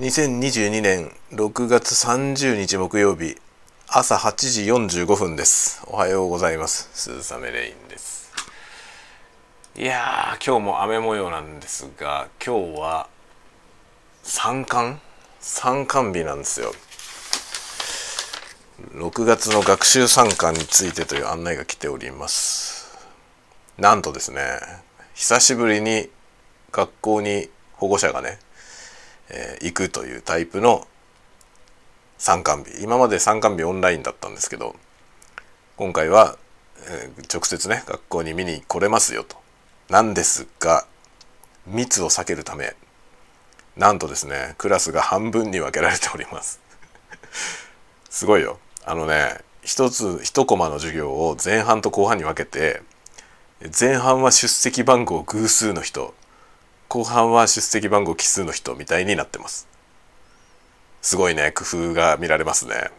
2022年6月30日木曜日朝8時45分です。おはようございます。鈴雨レインです。いや今日も雨模様なんですが今日は三冠？三冠日なんですよ。6月の学習参観についてという案内が来ております。なんとですね久しぶりに学校に保護者がね、えー、行くというタイプの参観日。今まで参観日オンラインだったんですけど今回は、えー、直接ね学校に見に来れますよと。なんですが密を避けるためなんとですねクラスが半分に分けられております。すごいよ。あのね一つ一コマの授業を前半と後半に分けて前半は出席番号偶数の人後半は出席番号奇数の人みたいになってます。すごいね工夫が見られますね。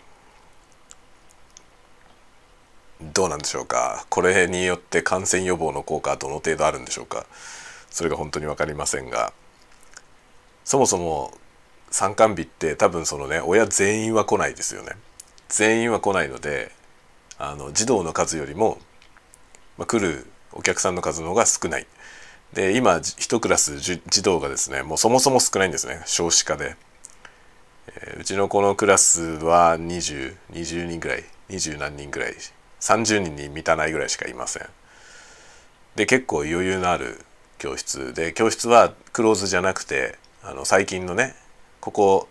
どうなんでしょうか。これによって感染予防の効果はどの程度あるんでしょうか。それが本当に分かりませんが。そもそも参観日って多分そのね親全員は来ないですよね。全員は来ないのであの児童の数よりも、まあ、来るお客さんの数の方が少ない。で今1クラス児童がですねもうそもそも少ないんですね少子化で、えー、うちの子のクラスは2020 20人ぐらい20何人ぐらい30人に満たないぐらいしかいません。で結構余裕のある教室で教室はクローズじゃなくてあの最近のねここ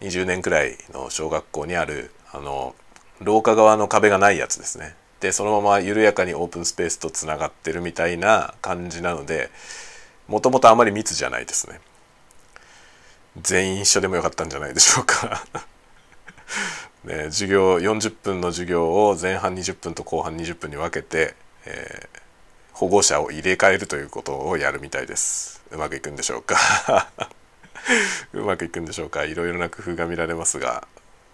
20年くらいの小学校にあるあの廊下側の壁がないやつですね。でそのまま緩やかにオープンスペースとつながってるみたいな感じなのでもともとあまり密じゃないですね。全員一緒でもよかったんじゃないでしょうか。ね、授業40分の授業を前半20分と後半20分に分けて、えー、保護者を入れ替えるということをやるみたいです。うまくいくんでしょうか。うまくいくんでしょうか。いろいろな工夫が見られますが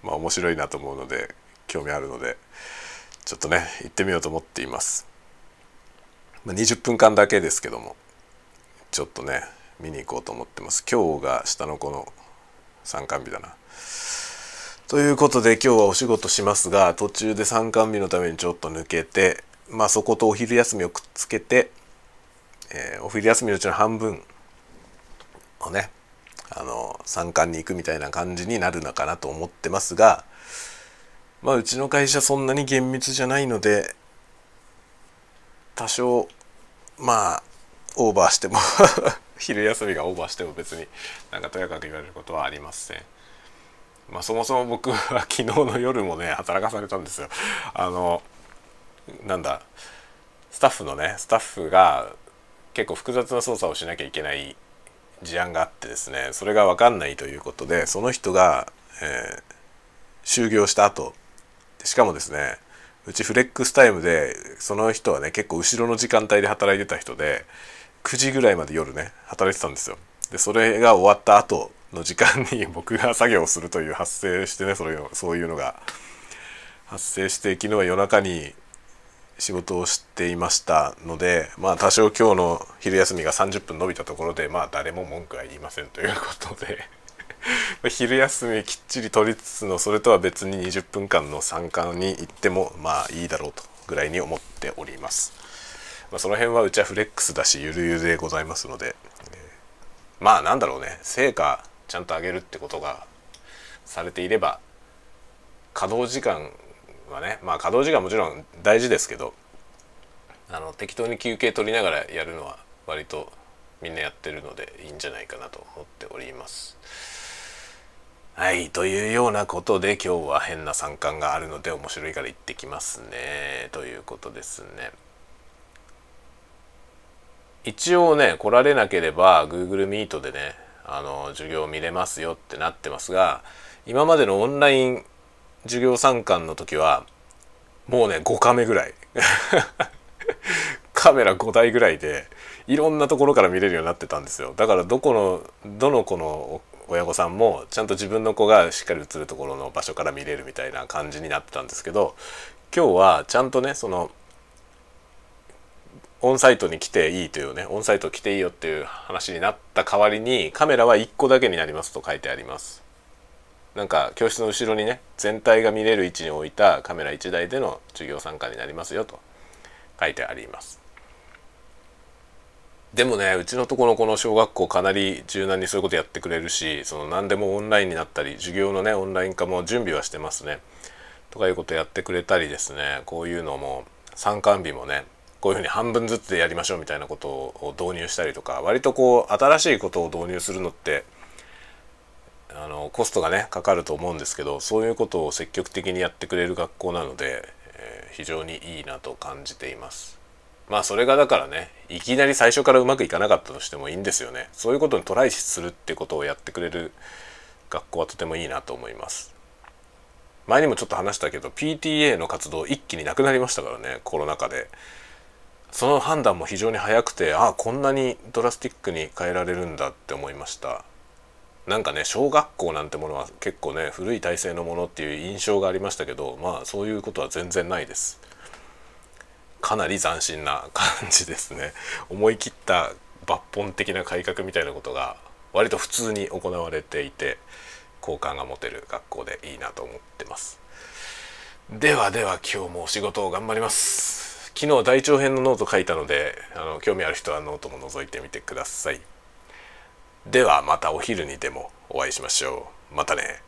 まあ面白いなと思うので興味あるので。ちょっとね行ってみようと思っています、まあ、20分間だけですけどもちょっとね見に行こうと思ってます。今日が下の子の参観日だな。ということで今日はお仕事しますが途中で参観日のためにちょっと抜けてまあそことお昼休みをくっつけて、えー、お昼休みのうちの半分をねあの参観に行くみたいな感じになるのかなと思ってますがまあうちの会社そんなに厳密じゃないので多少まあオーバーしても 昼休みがオーバーしても別になんかとやかく言われることはありません。まあ、そもそも僕は昨日の夜もね働かされたんですよ。あのなんだスタッフのねスタッフが結構複雑な操作をしなきゃいけない事案があってですねそれが分かんないということでその人が、えー、就業した後しかもですねうちフレックスタイムでその人はね結構後ろの時間帯で働いてた人で9時ぐらいまで夜ね働いてたんですよ。でそれが終わった後の時間に 僕が作業をするという発生してねそれそういうのが発生して昨日は夜中に仕事をしていましたのでまあ多少今日の昼休みが30分伸びたところでまあ誰も文句は言いませんということで 昼休みきっちり取りつつのそれとは別に20分間の参観に行ってもまあいいだろうとぐらいに思っております。まあ、その辺はうちはフレックスだしゆるゆるでございますので、まあなんだろうね成果ちゃんと上げるってことがされていれば稼働時間はねまあ稼働時間もちろん大事ですけどあの適当に休憩取りながらやるのは割とみんなやってるのでいいんじゃないかなと思っております。はいというようなことで今日は変な参観があるので面白いから行ってきますね。ということですね。一応ね来られなければ Google Meet でねあの授業見れますよってなってますが今までのオンライン授業参観の時はもうね5カメぐらい。カメラ5台ぐらいでいろんなところから見れるようになってたんですよ。だからどこのどの子の親御さんもちゃんと自分の子がしっかり映るところの場所から見れるみたいな感じになってたんですけど今日はちゃんとねそのオンサイトに来ていいというねオンサイト来ていいよっていう話になった代わりにカメラは1個だけになりますと書いてあります。なんか教室の後ろにね全体が見れる位置に置いたカメラ1台での授業参加になりますよと書いてあります。でもねうちのところこの小学校かなり柔軟にそういうことやってくれるしその何でもオンラインになったり授業のねオンライン化も準備はしてますね。とかいうことやってくれたりですね。こういうのも参観日もねこういうふうに半分ずつでやりましょうみたいなことを導入したりとか割とこう新しいことを導入するのってあのコストがねかかると思うんですけどそういうことを積極的にやってくれる学校なので、えー、非常にいいなと感じています。まあそれがだからねいきなり最初からうまくいかなかったとしてもいいんですよね。そういうことにトライするってことをやってくれる学校はとてもいいなと思います。前にもちょっと話したけど PTA の活動一気になくなりましたからねコロナ禍で。その判断も非常に早くてああこんなにドラスティックに変えられるんだって思いました。なんかね小学校なんてものは結構ね古い体制のものっていう印象がありましたけどまあそういうことは全然ないです。かなり斬新な感じですね。思い切った抜本的な改革みたいなことが割と普通に行われていて好感が持てる学校でいいなと思ってます。ではでは今日もお仕事を頑張ります。昨日大長編のノート書いたのであの興味ある人はノートも覗いてみてください。ではまたお昼にでもお会いしましょう。またね。